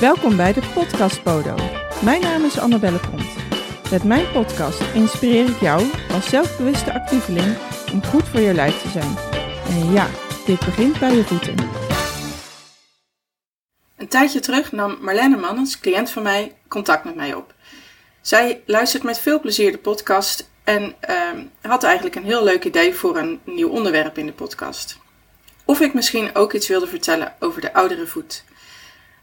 Welkom bij de Podcast Podo. Mijn naam is Annabelle Pont. Met mijn podcast inspireer ik jou als zelfbewuste actieveling om goed voor je lijf te zijn. En ja, dit begint bij je voeten. Een tijdje terug nam Marlene Mannens, cliënt van mij, contact met mij op. Zij luistert met veel plezier de podcast en ehm, had eigenlijk een heel leuk idee voor een nieuw onderwerp in de podcast. Of ik misschien ook iets wilde vertellen over de oudere voet.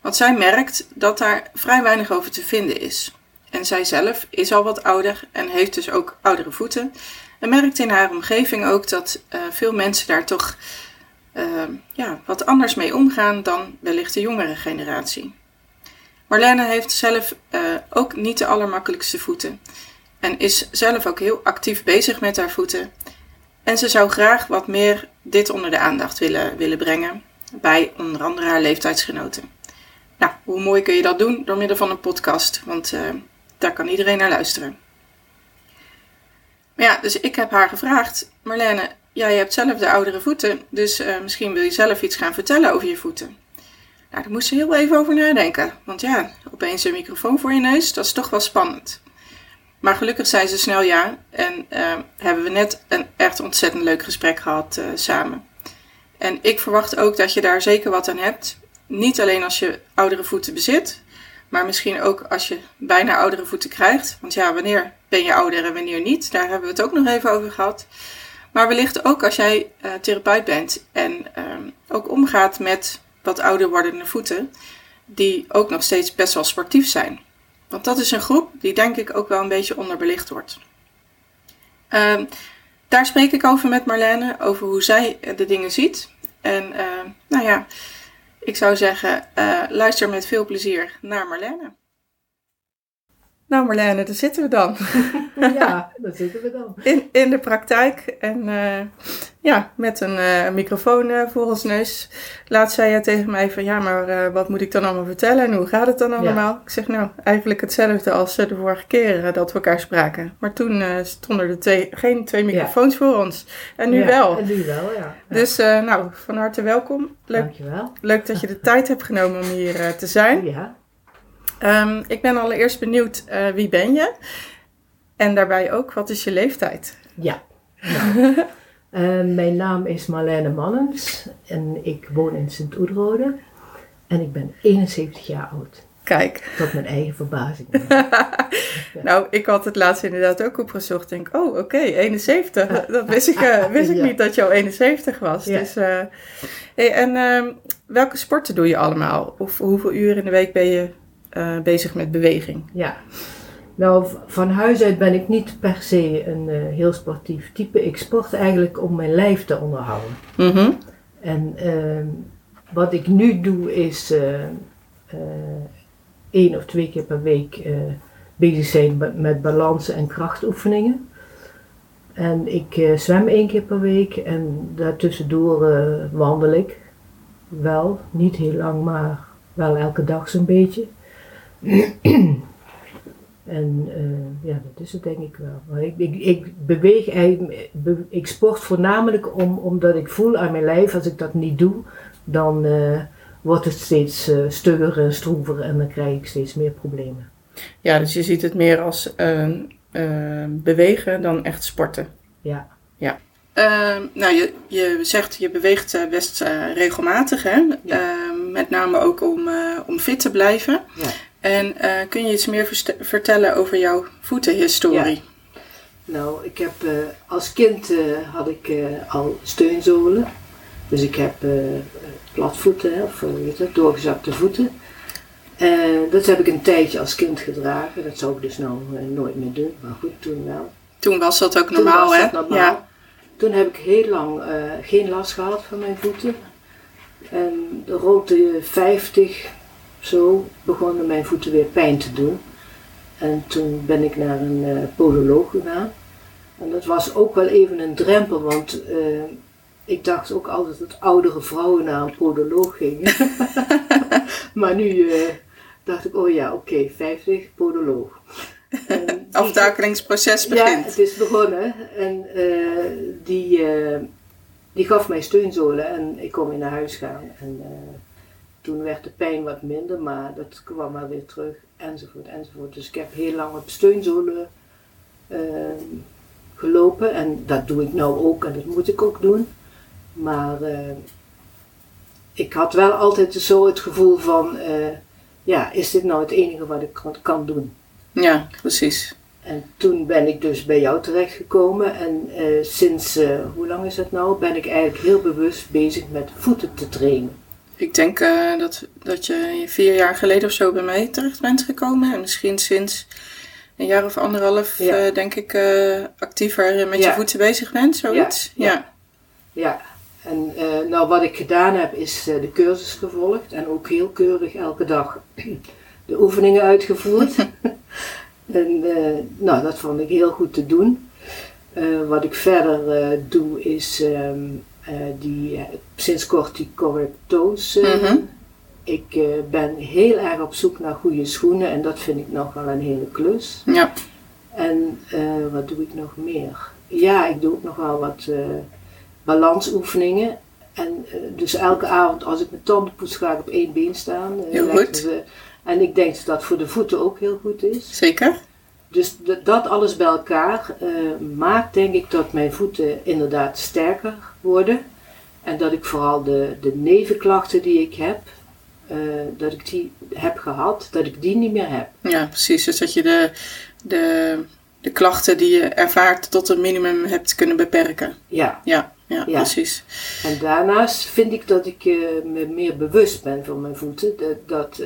Want zij merkt dat daar vrij weinig over te vinden is. En zij zelf is al wat ouder en heeft dus ook oudere voeten. En merkt in haar omgeving ook dat uh, veel mensen daar toch uh, ja, wat anders mee omgaan dan wellicht de jongere generatie. Marlene heeft zelf uh, ook niet de allermakkelijkste voeten. En is zelf ook heel actief bezig met haar voeten. En ze zou graag wat meer dit onder de aandacht willen, willen brengen bij onder andere haar leeftijdsgenoten. Nou, hoe mooi kun je dat doen? Door middel van een podcast, want uh, daar kan iedereen naar luisteren. Maar ja, dus ik heb haar gevraagd, Marlene, jij hebt zelf de oudere voeten, dus uh, misschien wil je zelf iets gaan vertellen over je voeten. Nou, daar moest ze heel even over nadenken, want ja, opeens een microfoon voor je neus, dat is toch wel spannend. Maar gelukkig zei ze snel ja en uh, hebben we net een echt ontzettend leuk gesprek gehad samen. En ik verwacht ook dat je daar zeker wat aan hebt. Niet alleen als je oudere voeten bezit, maar misschien ook als je bijna oudere voeten krijgt. Want ja, wanneer ben je ouder en wanneer niet? Daar hebben we het ook nog even over gehad. Maar wellicht ook als jij uh, therapeut bent en uh, ook omgaat met wat ouder wordende voeten, die ook nog steeds best wel sportief zijn. Want dat is een groep die denk ik ook wel een beetje onderbelicht wordt. Uh, daar spreek ik over met Marlene, over hoe zij de dingen ziet. En uh, nou ja, ik zou zeggen, uh, luister met veel plezier naar Marlene. Nou Marlene, daar zitten we dan. Ja, daar zitten we dan. In, in de praktijk en uh, ja, met een uh, microfoon uh, voor ons neus. Laat zij ja tegen mij van ja, maar wat moet ik dan allemaal vertellen en hoe gaat het dan allemaal? Ja. Ik zeg nou, eigenlijk hetzelfde als de vorige keer dat we elkaar spraken. Maar toen stonden er twee, geen twee microfoons ja. voor ons. En nu ja, wel. En nu wel, ja. Dus nou, van harte welkom. Leuk, Dankjewel. Leuk dat je de tijd hebt genomen om hier te zijn. Ja. Um, ik ben allereerst benieuwd, uh, wie ben je? En daarbij ook, wat is je leeftijd? Ja. Nou, uh, mijn naam is Marlene Mannens en ik woon in Sint-Oederode. En ik ben 71 jaar oud. Kijk. Tot mijn eigen verbazing. nou, ik had het laatst inderdaad ook opgezocht. Denk, oh, oké, okay, 71. Dat wist ik, uh, wist ik ja. niet dat je al 71 was. Ja. Dus, hey, en uh, welke sporten doe je allemaal? Of hoeveel uur in de week ben je uh, bezig met beweging? Ja, nou van huis uit ben ik niet per se een uh, heel sportief type. Ik sport eigenlijk om mijn lijf te onderhouden. Mm -hmm. En uh, wat ik nu doe is uh, één of twee keer per week bezig zijn met, met balansen en krachtoefeningen. En ik zwem één keer per week en daartussendoor wandel ik. Wel, niet heel lang, maar wel elke dag zo'n beetje. en uh, ja, dat is het denk ik wel. Maar ik, ik, ik beweeg ik sport voornamelijk om, omdat ik voel aan mijn lijf, als ik dat niet doe, dan uh, wordt het steeds uh, stugger en stroever en dan krijg ik steeds meer problemen. Ja, dus je ziet het meer als bewegen dan echt sporten. Ja. Ja. Uh, nou, je, je zegt je beweegt uh, best uh, regelmatig, hè? Ja. met name ook om, om fit te blijven. Ja. En kun je iets meer vertellen over jouw voetenhistorie? Ja. Nou, ik heb als kind had ik al steunzolen. Dus ik heb platvoeten, of weet het, doorgezakte voeten. dat heb ik een tijdje als kind gedragen. Dat zou ik dus nou nooit meer doen, maar goed, toen wel. Toen was dat ook normaal, hè? Ja. Toen heb ik heel lang geen last gehad van mijn voeten. En rond de 50 zo begonnen mijn voeten weer pijn te doen. En toen ben ik naar een uh, podoloog gegaan. En dat was ook wel even een drempel, want uh, ik dacht ook altijd dat oudere vrouwen naar een podoloog gingen. maar nu dacht ik, oh ja, oké, okay, 50, podoloog. En aftakelingsproces begint. Ja, het is begonnen. En die, die gaf mij steunzolen en ik kon weer naar huis gaan. En toen werd de pijn wat minder, maar dat kwam wel weer terug, enzovoort, enzovoort. Dus ik heb heel lang op steunzolen ehm, gelopen en dat doe ik nou ook en dat moet ik ook doen. Maar eh, ik had wel altijd zo het gevoel van, eh, ja, is dit nou het enige wat ik kan, kan doen? Ja, precies. En toen ben ik dus bij jou terechtgekomen en eh, sinds, eh, hoe lang is het nou, ben ik eigenlijk heel bewust bezig met voeten te trainen. Ik denk eh, dat, dat je vier jaar geleden of zo bij mij terecht bent gekomen. En misschien sinds een jaar of anderhalf, Ja. eh, denk ik, eh, actiever met je voeten bezig bent, zoiets. Ja, ja. Ja, en nou wat ik gedaan heb is de cursus gevolgd en ook heel keurig elke dag de oefeningen uitgevoerd. en nou, dat vond ik heel goed te doen. Wat ik verder doe is ehm, eh, die, eh, sinds kort die correctoos. eh, Mhm. Ik eh, ben heel erg op zoek naar goede schoenen en dat vind ik nog wel een hele klus. Ja, En eh, wat doe ik nog meer? Ja, ik doe ook nog wel wat eh, balansoefeningen. En eh, dus elke avond als ik mijn tanden poets ga ik op één been staan. eh, Heel goed. en ik denk dat dat voor de voeten ook heel goed is. zeker. Dus dat alles bij elkaar eh, maakt denk ik dat mijn voeten inderdaad sterker worden. En dat ik vooral de, de nevenklachten die ik heb, eh, dat ik die heb gehad, dat ik die niet meer heb. Ja, precies. Dus dat je de, de, de klachten die je ervaart tot een minimum hebt kunnen beperken. Ja, Ja, ja, Ja. precies. En daarnaast vind ik dat ik eh, me meer bewust ben van mijn voeten. Dat, dat,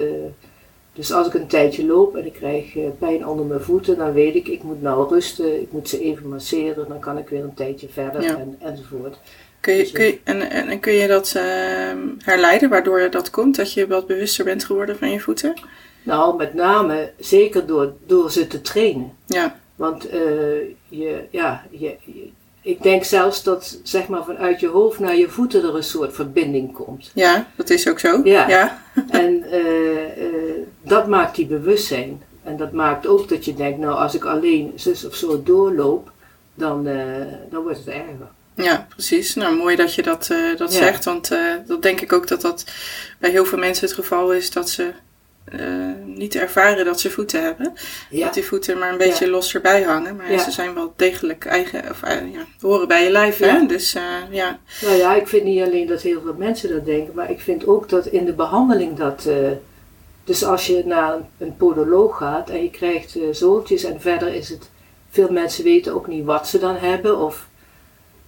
dus als ik een tijdje loop en ik krijg eh, pijn onder mijn voeten, dan weet ik, ik moet nou rusten, ik moet ze even masseren, dan kan ik weer een tijdje verder Ja. en, enzovoort. Kun je, Dus, kun je, en, en, en kun je dat ehm, herleiden, waardoor dat komt? Dat je wat bewuster bent geworden van je voeten? Nou, met name zeker door, door ze te trainen. Ja, Want eh, je, ja, je, je- ik denk zelfs dat zeg maar, vanuit je hoofd naar je voeten er een soort verbinding komt. ja dat is ook zo. Ja. ja. En eh, eh, dat maakt die bewustzijn. En dat maakt ook dat je denkt, nou als ik alleen zus of zo doorloop, dan, eh, dan wordt het erger. Ja, precies. Nou, mooi dat je dat, dat Ja. zegt. Want dat denk ik ook dat dat bij heel veel mensen het geval is dat ze eh, niet ervaren dat ze voeten hebben. Ja, Dat die voeten maar een beetje los erbij hangen. Maar Ja. ze zijn wel degelijk eigen, of eh, ja, horen bij je lijf. Hè? Dus eh, ja, nou ja, ik vind niet alleen dat heel veel mensen dat denken, maar ik vind ook dat in de behandeling dat... dus als je naar een, podoloog gaat en je krijgt zooltjes en verder is het... Veel mensen weten ook niet wat ze dan hebben of...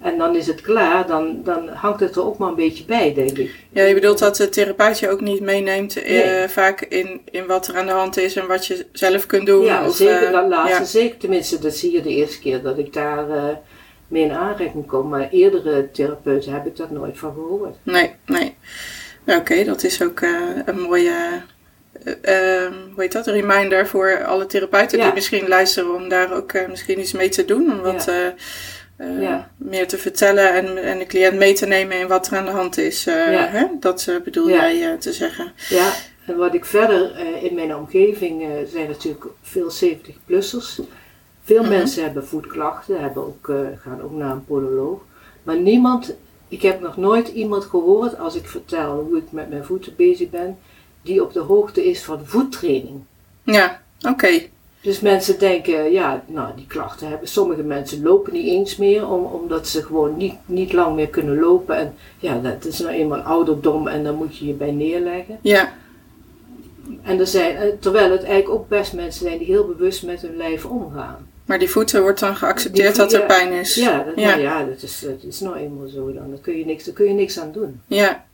En dan is het klaar, dan, dan hangt het er ook maar een beetje bij, denk ik. Ja, je bedoelt dat de therapeut je ook niet meeneemt eh, vaak in, in wat er aan de hand is en wat je zelf kunt doen. Ja, of, zeker eh, dat laatste. ja. Zeker, tenminste, dat zie je de eerste keer dat ik daar eh, mee in aanraking kom. Maar eerdere therapeuten heb ik dat nooit van gehoord. Nee, nee. Nou, Oké, dat is ook een mooie, hoe heet dat, een reminder voor alle therapeuten Ja. die misschien luisteren om daar ook misschien iets mee te doen. Om wat Ja. eh, eh, Ja. meer te vertellen en, en de cliënt mee te nemen in wat er aan de hand is. eh, Ja. hè? Dat eh, bedoel Ja. jij te zeggen. Ja, en wat ik verder in mijn omgeving zijn natuurlijk veel 70-plussers. Veel Mhm. mensen hebben voetklachten, hebben ook, gaan ook naar een podoloog. Maar niemand, ik heb nog nooit iemand gehoord als ik vertel hoe ik met mijn voeten bezig ben, die op de hoogte is van voettraining. Ja, oké. Dus mensen denken, ja, nou die klachten hebben. Sommige mensen lopen niet eens meer, om, omdat ze gewoon niet, niet lang meer kunnen lopen. En ja, dat is nou eenmaal ouderdom en daar moet je je bij neerleggen. Ja, En er zijn, eh, terwijl het eigenlijk ook best mensen zijn die heel bewust met hun lijf omgaan. maar die voeten wordt dan geaccepteerd dat er pijn is. Ja, dat, Ja. Nou ja dat, is, dat is nou eenmaal zo dan. Daar kun je niks, daar kun je niks aan doen. Ja,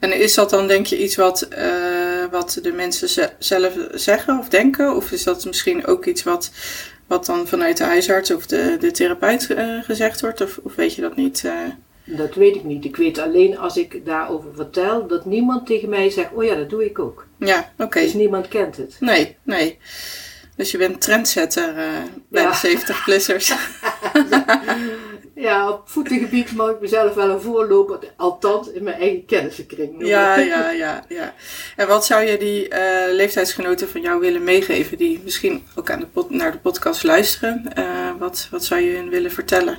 en is dat dan denk je iets wat, eh, wat de mensen ze- zelf zeggen of denken? Of is dat misschien ook iets wat, wat dan vanuit de huisarts of de, de therapeut eh, gezegd wordt? Of, of weet je dat niet? eh? Dat weet ik niet. Ik weet alleen als ik daarover vertel, dat niemand tegen mij zegt, oh ja, dat doe ik ook. Ja, oké. Dus niemand kent het. Nee, nee. Dus je bent trendsetter eh, bij Ja. de 70-plussers. Ja, op voetengebied mag ik mezelf wel een voorloper, althans in mijn eigen kennissenkring noemen. ja, ja, ja, ja. En wat zou je die eh, leeftijdsgenoten van jou willen meegeven, die misschien ook aan de pod- naar de podcast luisteren? Eh, wat, wat zou je hun willen vertellen?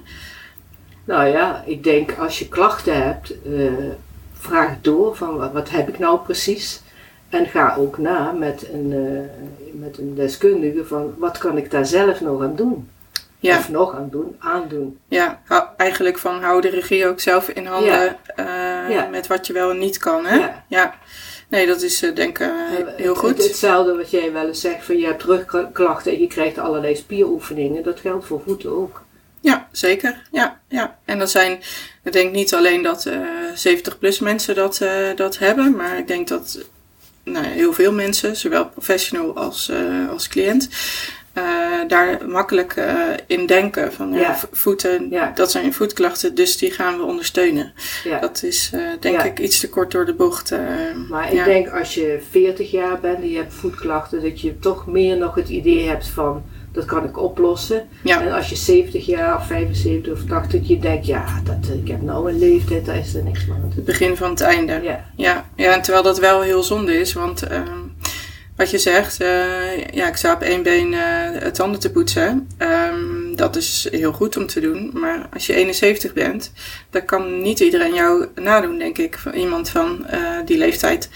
Nou ja, ik denk als je klachten hebt, eh, vraag door van wat, wat heb ik nou precies. En ga ook na met een, met een deskundige van wat kan ik daar zelf nog aan doen. Ja. Of nog aan doen, aandoen. Ja, eigenlijk van hou de regie ook zelf in handen Ja. eh, Ja. met wat je wel en niet kan. Hè? Ja. Nee, dat is eh, denk ik eh, heel goed. het- hetzelfde wat jij wel eens zegt van je hebt rugklachten en je krijgt allerlei spieroefeningen. Dat geldt voor voeten ook. Ja, zeker. Ja, ja. En dat zijn, ik denk niet alleen dat eh 70-plus mensen dat, dat hebben, maar ik denk dat nou, heel veel mensen, zowel professional als, als cliënt, daar makkelijk eh, in denken. Van ja, Ja. vo- voeten, dat zijn voetklachten, dus die gaan we ondersteunen. Dat is eh, denk ik iets te kort door de bocht. eh, Maar ik denk als je 40 jaar bent en je hebt voetklachten, dat je toch meer nog het idee hebt van dat kan ik oplossen. Ja. En als je 70 jaar of 75 of 80, dat je denkt, ja, dat, eh, ik heb nou een leeftijd, daar is er niks meer aan Het begin van het einde. Ja, Ja, ja en terwijl dat wel heel zonde is, want ehm, wat je zegt, eh, ja, ik sta op één been eh, tanden te poetsen. Ehm, dat is heel goed om te doen, maar als je 71 bent, dan kan niet iedereen jou nadoen, denk ik, van iemand van eh, die leeftijd.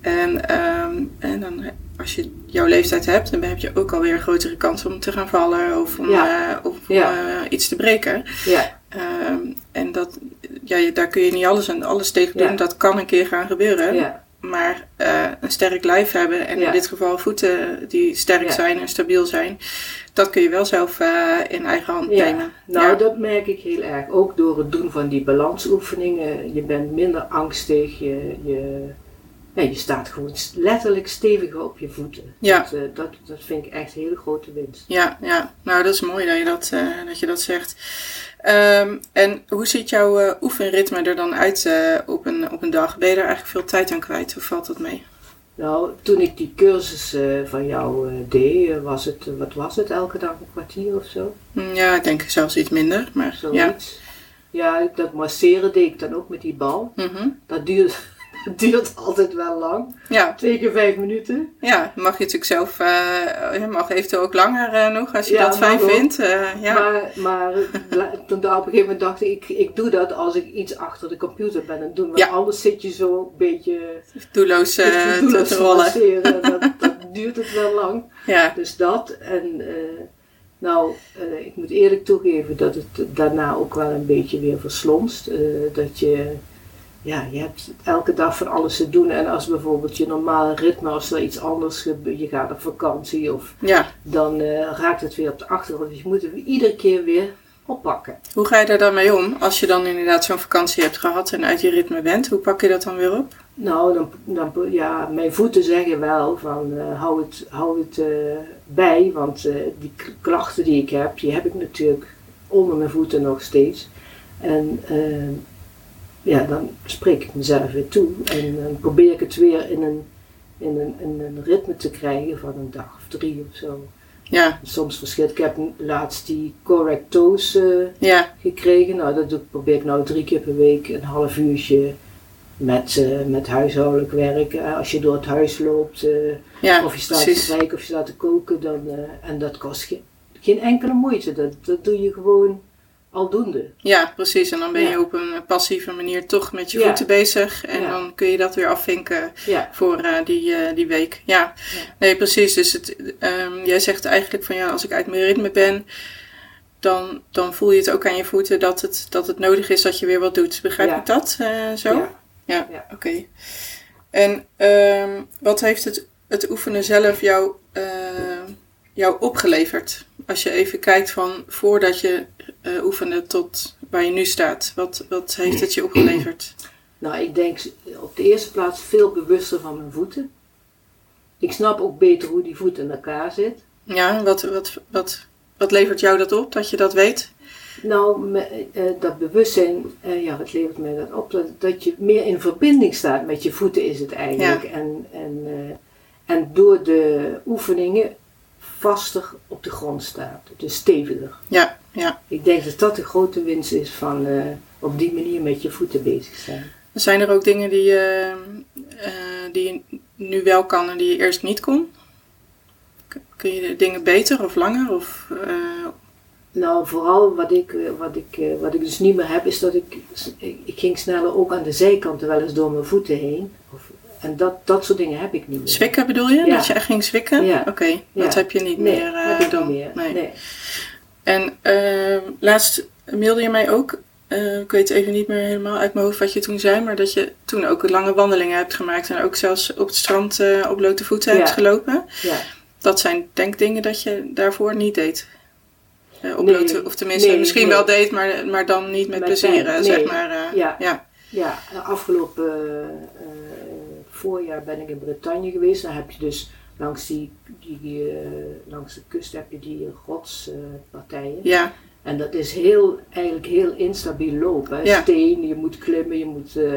En, ehm, en dan, als je jouw leeftijd hebt, dan heb je ook alweer een grotere kans om te gaan vallen of om, Ja. of om Ja. iets te breken. ja, Ehm, en dat, ja, daar kun je niet alles en alles tegen doen. Dat kan een keer gaan gebeuren. ja, Maar eh, een sterk lijf hebben en Ja. in dit geval voeten die sterk Ja. zijn en stabiel zijn, dat kun je wel zelf eh, in eigen hand Ja. nemen. nou dat merk ik heel erg. Ook door het doen van die balansoefeningen. Je bent minder angstig, je, je, je staat gewoon letterlijk steviger op je voeten. Ja. Dat, eh, dat, dat vind ik echt een hele grote winst. Ja, ja, nou dat is mooi dat je dat, dat, je dat zegt. Ehm, en hoe ziet jouw eh, oefenritme er dan uit eh, op, een, op een dag? Ben je daar eigenlijk veel tijd aan kwijt of valt dat mee? Nou, toen ik die cursus eh, van jou deed, was het, wat was het, elke dag een kwartier of zo? Hm, Ja, ik denk zelfs iets minder, maar ja. Zoiets. Ja, dat masseren deed ik dan ook met die bal. Mhm. Dat duurt, dat duurt altijd wel lang. Ja, Twee keer vijf minuten. Ja, mag je natuurlijk zelf, eh, mag eventueel ook langer eh, nog als je Ja, dat fijn ook. vindt. eh, ja. Maar, maar toen op een gegeven moment dacht ik, ik, ik doe dat als ik iets achter de computer ben het doen. Want Ja. anders zit je zo een beetje doelloos doelloos te rollen. Dat, dat duurt het wel lang. Ja, Dus dat. En nou, ik moet eerlijk toegeven dat het daarna ook wel een beetje weer verslonst. Eh, dat je, ja, je hebt elke dag van alles te doen. En als bijvoorbeeld je normale ritme, als er iets anders gebeurt, je gaat op vakantie of ja. dan eh, raakt het weer op de achtergrond. Dus je moet het iedere keer weer oppakken. Hoe ga je daar dan mee om als je dan inderdaad zo'n vakantie hebt gehad en uit je ritme bent? Hoe pak je dat dan weer op? Nou, dan, dan, ja, mijn voeten zeggen wel van eh, hou het, hou het eh, bij, want die klachten die ik heb, die heb ik natuurlijk onder mijn voeten nog steeds. En ja, dan spreek ik mezelf weer toe en dan probeer ik het weer in een, in een, in een ritme te krijgen van een dag of drie of zo. Ja, Soms verschilt. Ik heb laatst die correctose eh, ja, gekregen. Nou, dat doe, probeer ik nou drie keer per week, een half uurtje met, eh, met huishoudelijk werk. Eh, als je door het huis loopt, ja, of je staat te strijken of je staat te koken, dan, en dat kost ge- geen enkele moeite. Dat, dat doe je gewoon aldoende. Ja, precies. En dan ben je Ja. op een passieve manier toch met je Ja. voeten bezig. En Ja. dan kun je dat weer afvinken voor eh, die, eh, die week. Ja. Nee, precies. Dus het, ehm, jij zegt eigenlijk van ja, als ik uit mijn ritme ben, dan, dan voel je het ook aan je voeten dat het, dat het nodig is dat je weer wat doet. Begrijp ik dat eh, zo? Ja. Oké. En ehm, wat heeft het, het oefenen zelf jou, jou opgeleverd? Als je even kijkt van voordat je eh, oefende tot waar je nu staat. Wat, wat heeft het je opgeleverd? Nou, ik denk op de eerste plaats veel bewuster van mijn voeten. Ik snap ook beter hoe die voet in elkaar zit. Ja, wat, wat, wat, wat levert jou dat op, dat je dat weet? Nou, me- eh, dat bewustzijn, eh, ja, wat levert mij dat op? Dat, dat je meer in verbinding staat met je voeten is het eigenlijk. En, en, en door de oefeningen vaster op de grond staat. Dus steviger. Ja, ja. Ik denk dat dat de grote winst is van eh, op die manier met je voeten bezig zijn. Zijn er ook dingen die, je, eh, die je nu wel kan en die je eerst niet kon? Kun je dingen beter of langer? Of, eh, Nou, vooral wat ik, eh, wat, ik, eh, wat ik dus niet meer heb, is dat ik, ik, ik ging sneller ook aan de zijkanten wel eens door mijn voeten heen. Of, en dat, dat soort dingen heb ik niet meer. Zwikken bedoel je? Ja. Dat je echt ging zwikken? Ja. Oké, Ja. dat heb je niet nee, meer heb eh, ik dan. niet meer. Nee. Nee. En ehm, laatst mailde je mij ook, eh, ik weet even niet meer helemaal uit mijn hoofd wat je toen zei, maar dat je toen ook lange wandelingen hebt gemaakt en ook zelfs op het strand eh, op blote voeten Ja. hebt gelopen. Ja. Dat zijn denkdingen dat je daarvoor niet deed. Eh, op Nee. blote, of tenminste, misschien wel deed, maar, maar dan niet met, Met plezier, eh, zeg maar. eh, Ja. ja. Ja, afgelopen eh, eh, voorjaar ben ik in Bretagne geweest. Daar heb je dus langs, die, die, eh, langs de kust heb je die rotspartijen. Ja. En dat is heel, eigenlijk heel instabiel lopen. Ja. Steen, je moet klimmen, je moet... eh,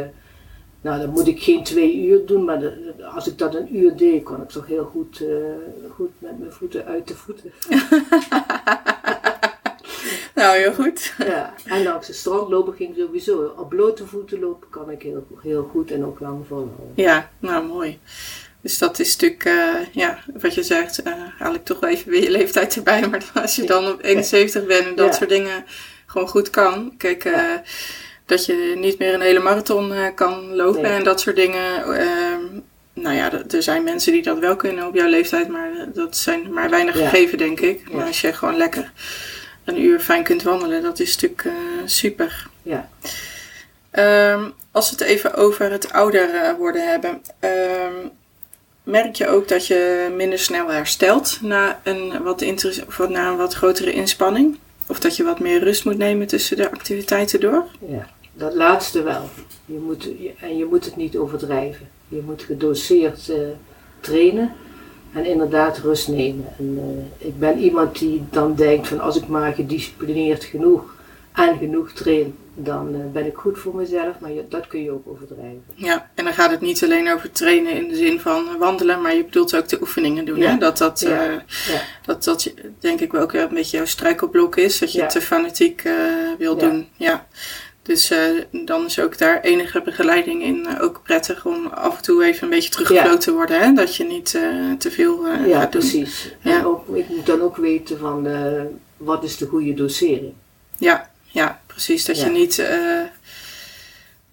nou, dat moet ik geen twee uur doen, maar de- als ik dat een uur deed, kon ik toch heel goed, eh, goed met mijn voeten uit de voeten. Nou, heel goed. Ja, en langs het strand lopen ging sowieso. Op blote voeten lopen kan ik heel, heel goed en ook lang volhouden. Ja, nou mooi. Dus dat is natuurlijk, eh, ja, wat je zegt, eh, haal ik toch wel even weer je leeftijd erbij. Maar als je dan op 71 bent en dat Ja. soort dingen gewoon goed kan. Kijk, eh, dat je niet meer een hele marathon kan lopen Nee. en dat soort dingen. ehm, nou ja, er zijn mensen die dat wel kunnen op jouw leeftijd, maar dat zijn maar weinig Ja. gegeven, denk ik. Maar Ja. als je gewoon lekker een uur fijn kunt wandelen, dat is natuurlijk eh, super. Ja. Ehm, als we het even over het ouder eh, worden hebben. ehm, merk je ook dat je minder snel herstelt na een wat, inter- of na een wat grotere inspanning? Of dat je wat meer rust moet nemen tussen de activiteiten door? Ja, dat laatste wel. Je moet, en je moet het niet overdrijven. Je moet gedoseerd eh, trainen en inderdaad rust nemen. En, eh, ik ben iemand die dan denkt van als ik maar gedisciplineerd genoeg en genoeg train, dan eh, ben ik goed voor mezelf. Maar je- dat kun je ook overdrijven. Ja, en dan gaat het niet alleen over trainen in de zin van wandelen, maar je bedoelt ook de oefeningen doen. Ja. Hè? Dat dat, Ja. eh, Ja. dat dat denk ik wel ook een beetje jouw struikelblok is, dat je te fanatiek eh, wil doen. Ja. Dus eh, dan is ook daar enige begeleiding in eh, ook prettig om af en toe even een beetje teruggefloten te worden. Hè? Dat je niet eh, te veel Ja, gaat doen. precies. Ja. En ook, ik moet dan ook weten van wat is de goede dosering. Ja, ja, precies. Dat Ja. je niet,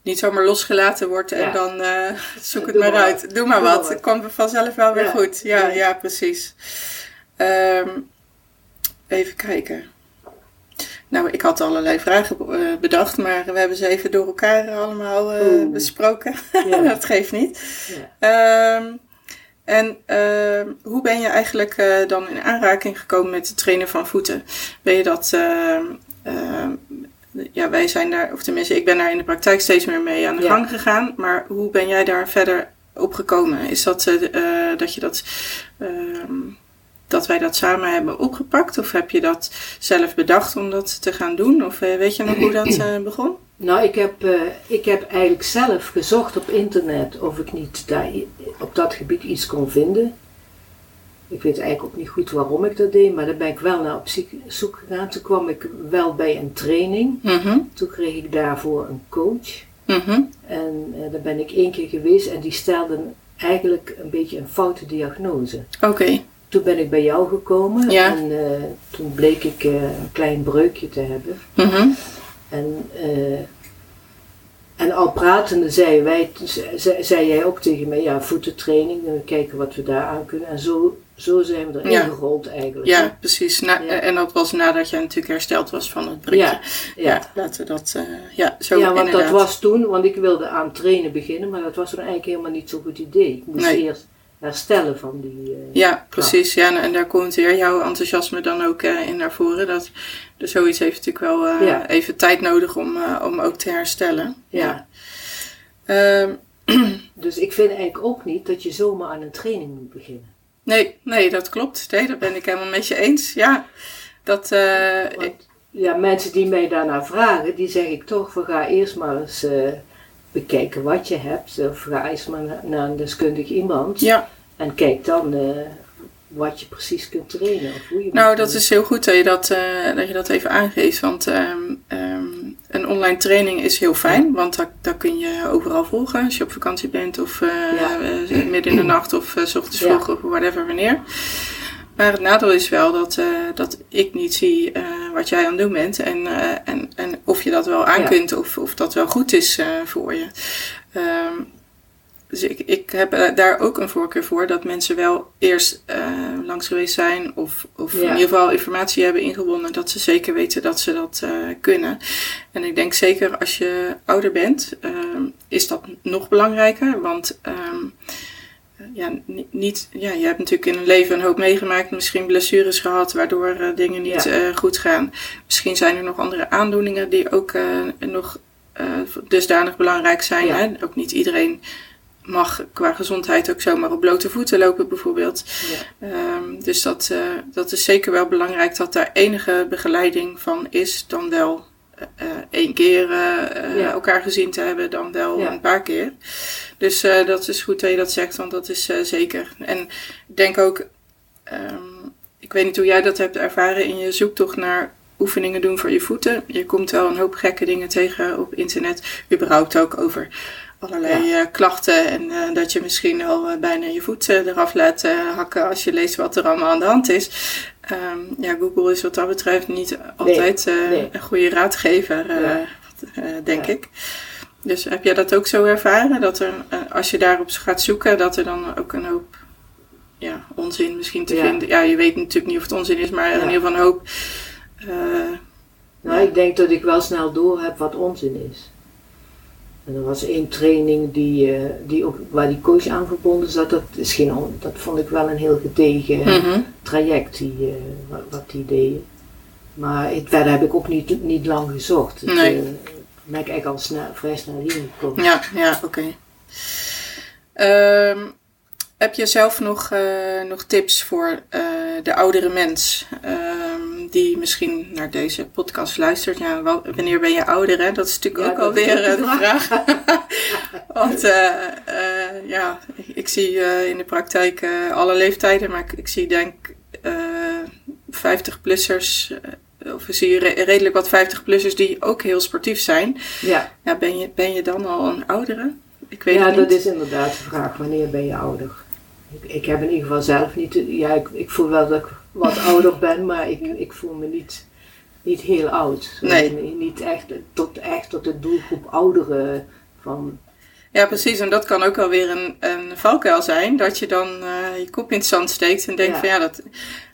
niet zomaar losgelaten wordt en dan zoek het maar maar uit. Doe maar Doe wat. Het komt vanzelf wel weer goed. Ja, ja. Ja. precies. Ehm, even kijken. Nou, ik had allerlei vragen eh, bedacht, maar we hebben ze even door elkaar allemaal eh, besproken. Ja. dat geeft niet. Ja. Ehm, en ehm, hoe ben je eigenlijk eh, dan in aanraking gekomen met het trainen van voeten? Ben je dat, ehm, ja, wij zijn daar, of tenminste, ik ben daar in de praktijk steeds meer mee aan de Ja. gang gegaan. Maar hoe ben jij daar verder op gekomen? Is dat dat je dat, dat wij dat samen hebben opgepakt? Of heb je dat zelf bedacht om dat te gaan doen? Of eh, weet je nog hoe dat eh, begon? Nou, ik heb, eh, ik heb eigenlijk zelf gezocht op internet of ik niet daar, op dat gebied iets kon vinden. Ik weet eigenlijk ook niet goed waarom ik dat deed, maar daar ben ik wel naar op zoek gegaan. Toen kwam ik wel bij een training. Mhm, Toen kreeg ik daarvoor een coach. mhm, En daar ben ik één keer geweest en die stelde eigenlijk een beetje een foute diagnose. Oké, Toen ben ik bij jou gekomen Ja. en eh, toen bleek ik eh, een klein breukje te hebben. mhm, En, eh, en al pratende zei, wij, zei, zei jij ook tegen mij, ja, voetentraining, eh, kijken wat we daar aan kunnen. En zo, zo zijn we erin Ja. gerold eigenlijk. ja, precies. Na, Ja. En dat was nadat je natuurlijk hersteld was van het prikje. ja, laten we dat, ja, zo ja, want inderdaad. dat was toen, want ik wilde aan trainen beginnen, maar dat was toen eigenlijk helemaal niet zo'n goed idee. Ik moest Nee. eerst herstellen van die... eh, Ja, precies. Ja, en, daar komt weer jouw enthousiasme dan ook eh, in naar voren. Dat, dus zoiets heeft natuurlijk wel eh, Ja. even tijd nodig om, om ook te herstellen. Ja. Ehm, Dus ik vind eigenlijk ook niet dat je zomaar aan een training moet beginnen. nee, nee, dat klopt. Nee, dat ben ik helemaal met je eens. Ja, dat... Want, ja, mensen die mij daarna vragen, die zeg ik toch van ga eerst maar eens bekijken wat je hebt. Of ga eerst maar na- naar een deskundig iemand. ja, En kijk dan eh, wat je precies kunt trainen. Of hoe je nou dat is heel goed dat je dat, eh, dat, je dat even aangeeft. Want ehm, ehm, een online training is heel fijn. Want dat, dat kun je overal volgen. Als je op vakantie bent of eh, Ja. midden in de nacht of s ochtends vroeg of whatever wanneer. Maar het nadeel is wel dat, dat ik niet zie wat jij aan het doen bent en, en, en of je dat wel aan kunt of, of dat wel goed is voor je. Ehm, dus ik, ik heb daar ook een voorkeur voor dat mensen wel eerst langs geweest zijn of, of in ieder geval informatie hebben ingewonnen dat ze zeker weten dat ze dat kunnen. En ik denk zeker als je ouder bent, ehm, is dat nog belangrijker, want ehm, ja, niet, ja, je hebt natuurlijk in een leven een hoop meegemaakt, misschien blessures gehad, waardoor uh, dingen niet uh, goed gaan. Misschien zijn er nog andere aandoeningen die ook uh, nog dusdanig belangrijk zijn. Ja. Hè? Ook niet iedereen mag qua gezondheid ook zomaar op blote voeten lopen, bijvoorbeeld. Ja. Um, dus dat, dat is zeker wel belangrijk dat daar enige begeleiding van is, dan wel één keer uh, elkaar gezien te hebben, dan wel een paar keer. Dus dat is goed dat je dat zegt, want dat is zeker. En ik denk ook, um, ik weet niet hoe jij dat hebt ervaren in je zoektocht naar oefeningen doen voor je voeten. Je komt wel een hoop gekke dingen tegen op internet, überhaupt ook over allerlei klachten en dat je misschien al bijna je voet eraf laat hakken als je leest wat er allemaal aan de hand is. Um, ja, Google is wat dat betreft niet altijd uh, een goede raadgever, uh, ja. uh, denk ja. ik. Dus heb jij dat ook zo ervaren? Dat er, als je daarop gaat zoeken, dat er dan ook een hoop ja, onzin misschien te vinden. Ja, je weet natuurlijk niet of het onzin is, maar in ieder geval een hoop. nou, ik denk dat ik wel snel door heb wat onzin is. En er was één training die, uh, die ook, waar die coach aan verbonden zat. Dat, is geen, dat vond ik wel een heel gedegen mm -hmm. traject die, uh, wat, wat, die deden. Maar het, verder heb ik ook niet, niet lang gezocht. Nee. Uh, ben ik eigenlijk al snel, vrij snel hier gekomen. Ja, ja oké. Okay. Um, heb je zelf nog, nog tips voor de oudere mens? Die misschien naar deze podcast luistert. Ja, wanneer ben je ouder? Hè? Dat is natuurlijk ja, ook alweer de vraag. Want uh, uh, ja, ik zie uh, in de praktijk alle leeftijden, maar ik, ik zie denk 50-plussers, of zie je re redelijk wat 50-plussers die ook heel sportief zijn. Ja. ja ben, je, ben je dan al een oudere? Ik weet ja, dat is inderdaad de vraag. Wanneer ben je ouder? Ik, ik heb in ieder geval zelf niet... Ja, ik, ik voel wel dat ik wat ouder ben, maar ik, ik voel me niet, niet heel oud. Nee. Niet echt tot, echt tot de doelgroep ouderen van... Ja, precies. En dat kan ook wel weer een, een valkuil zijn. Dat je dan uh, je kop in het zand steekt en denkt van ja, dat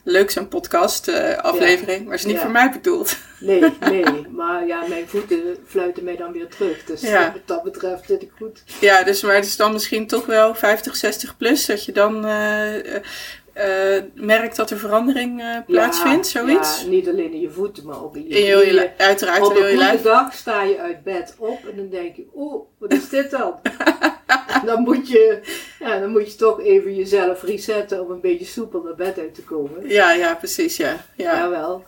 leuk zo'n podcast uh, aflevering, ja. maar is niet ja. voor mij bedoeld. Nee, nee. Maar ja, mijn voeten fluiten mij dan weer terug. Dus wat dat betreft zit ik goed. Ja, dus maar het is dan misschien toch wel 50, 60 plus dat je dan uh, uh, merkt dat er verandering uh, plaatsvindt, ja, zoiets? Ja, niet alleen in je voeten, maar ook in je, in je, je Uiteraard Op een goede dag sta je uit bed op en dan denk je, oh, wat is dit dan? dan, moet je, ja, dan moet je toch even jezelf resetten om een beetje soepel naar bed uit te komen. Ja, ja, precies, ja. ja. Jawel.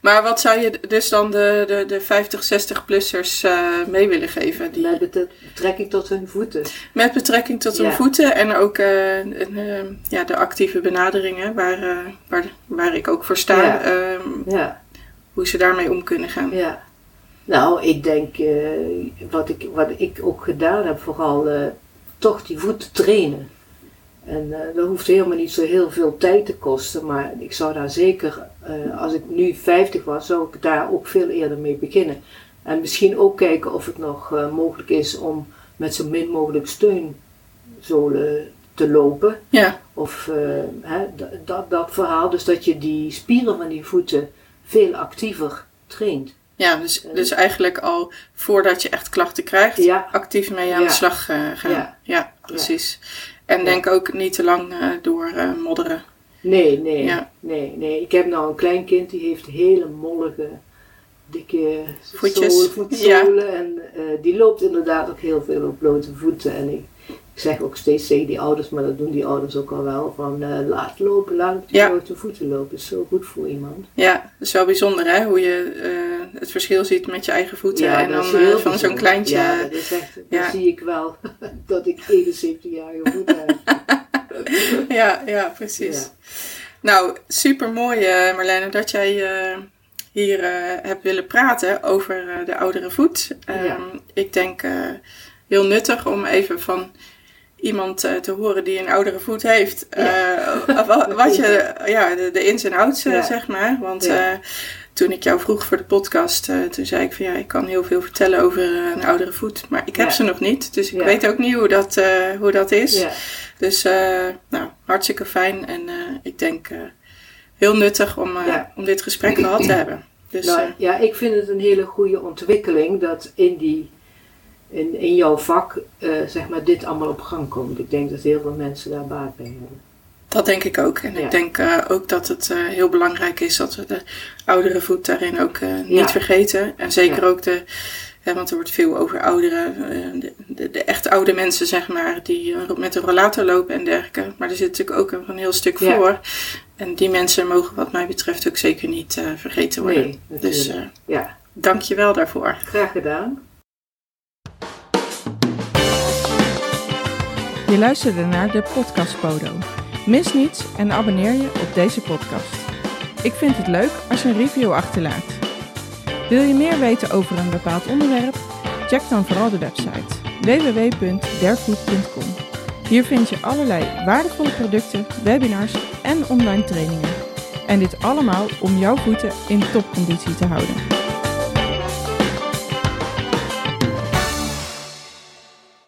Maar wat zou je dus dan de, de, de 50, 60-plussers uh, mee willen geven? Die... Met betrekking tot hun voeten. Met betrekking tot hun voeten en ook uh, een, uh, ja, de actieve benaderingen waar, waar, waar ik ook voor sta. Ja. Ehm, ja. Hoe ze daarmee om kunnen gaan. Ja. Nou, ik denk, wat, ik, wat ik ook gedaan heb, vooral toch die voeten trainen. En uh, dat hoeft helemaal niet zo heel veel tijd te kosten, maar ik zou daar zeker, als ik nu 50 was, zou ik daar ook veel eerder mee beginnen. En misschien ook kijken of het nog mogelijk is om met zo min mogelijk steunzolen te lopen. Ja. Of hè, dat, dat verhaal, dus dat je die spieren van die voeten veel actiever traint. Ja, dus, dus eigenlijk al voordat je echt klachten krijgt, ja. actief mee aan ja. de slag gaan. Ja, ja precies. En denk ook niet te lang uh, door uh, modderen. Nee, nee, nee, nee. Ik heb nou een klein kind die heeft hele mollige, dikke voetjes. voetzolen. Ja. En die loopt inderdaad ook heel veel op blote voeten. En ik, ik zeg ook steeds tegen die ouders, maar dat doen die ouders ook al wel, van uh, laat lopen, laat op die blote voeten lopen. is zo goed voor iemand. Ja, dat is wel bijzonder hè, hoe je uh, het verschil ziet met je eigen voeten ja, en dan uh, van zo'n kleintje. Ja, dat is echt, ja. dan zie ik wel dat ik 71 jarige voeten heb. ja, ja, precies. Nou, super mooi Marlene dat jij hier hebt willen praten over de oudere voet. Um, ik denk heel nuttig om even van iemand uh, te horen die een oudere voet heeft. Uh, wat, wat, je, ja, de, de ins en outs, uh, zeg maar. Want toen ik jou vroeg voor de podcast, uh, toen zei ik van ja, ik kan heel veel vertellen over een oudere voet. Maar ik heb Ja. ze nog niet, dus ik Ja. weet ook niet hoe dat, eh, hoe dat is. Ja, Dus eh, nou, hartstikke fijn en eh, ik denk eh, heel nuttig om, eh, Ja. om dit gesprek gehad te hebben. Dus nou, eh, ja, ik vind het een hele goede ontwikkeling dat in, die, in, in jouw vak eh, zeg maar dit allemaal op gang komt. Ik denk dat heel veel mensen daar baat bij hebben. dat denk ik ook. En Ja. ik denk eh, ook dat het eh, heel belangrijk is dat we de oudere voet daarin ook niet Ja. vergeten. En zeker Ja. ook de, want er wordt veel over ouderen, de, de, de echt oude mensen zeg maar, die met een rollator lopen en dergelijke. Maar er zit natuurlijk ook een, een heel stuk voor. En die mensen mogen wat mij betreft ook zeker niet vergeten worden. Nee, dus dank je wel daarvoor. graag gedaan. Je luisterde naar de Podcast Podo. Mis niets en abonneer je op deze podcast. Ik vind het leuk als je een review achterlaat. Wil je meer weten over een bepaald onderwerp? Check dan vooral de website www.derfood.com. Hier vind je allerlei waardevolle producten, webinars en online trainingen. En dit allemaal om jouw voeten in topconditie te houden.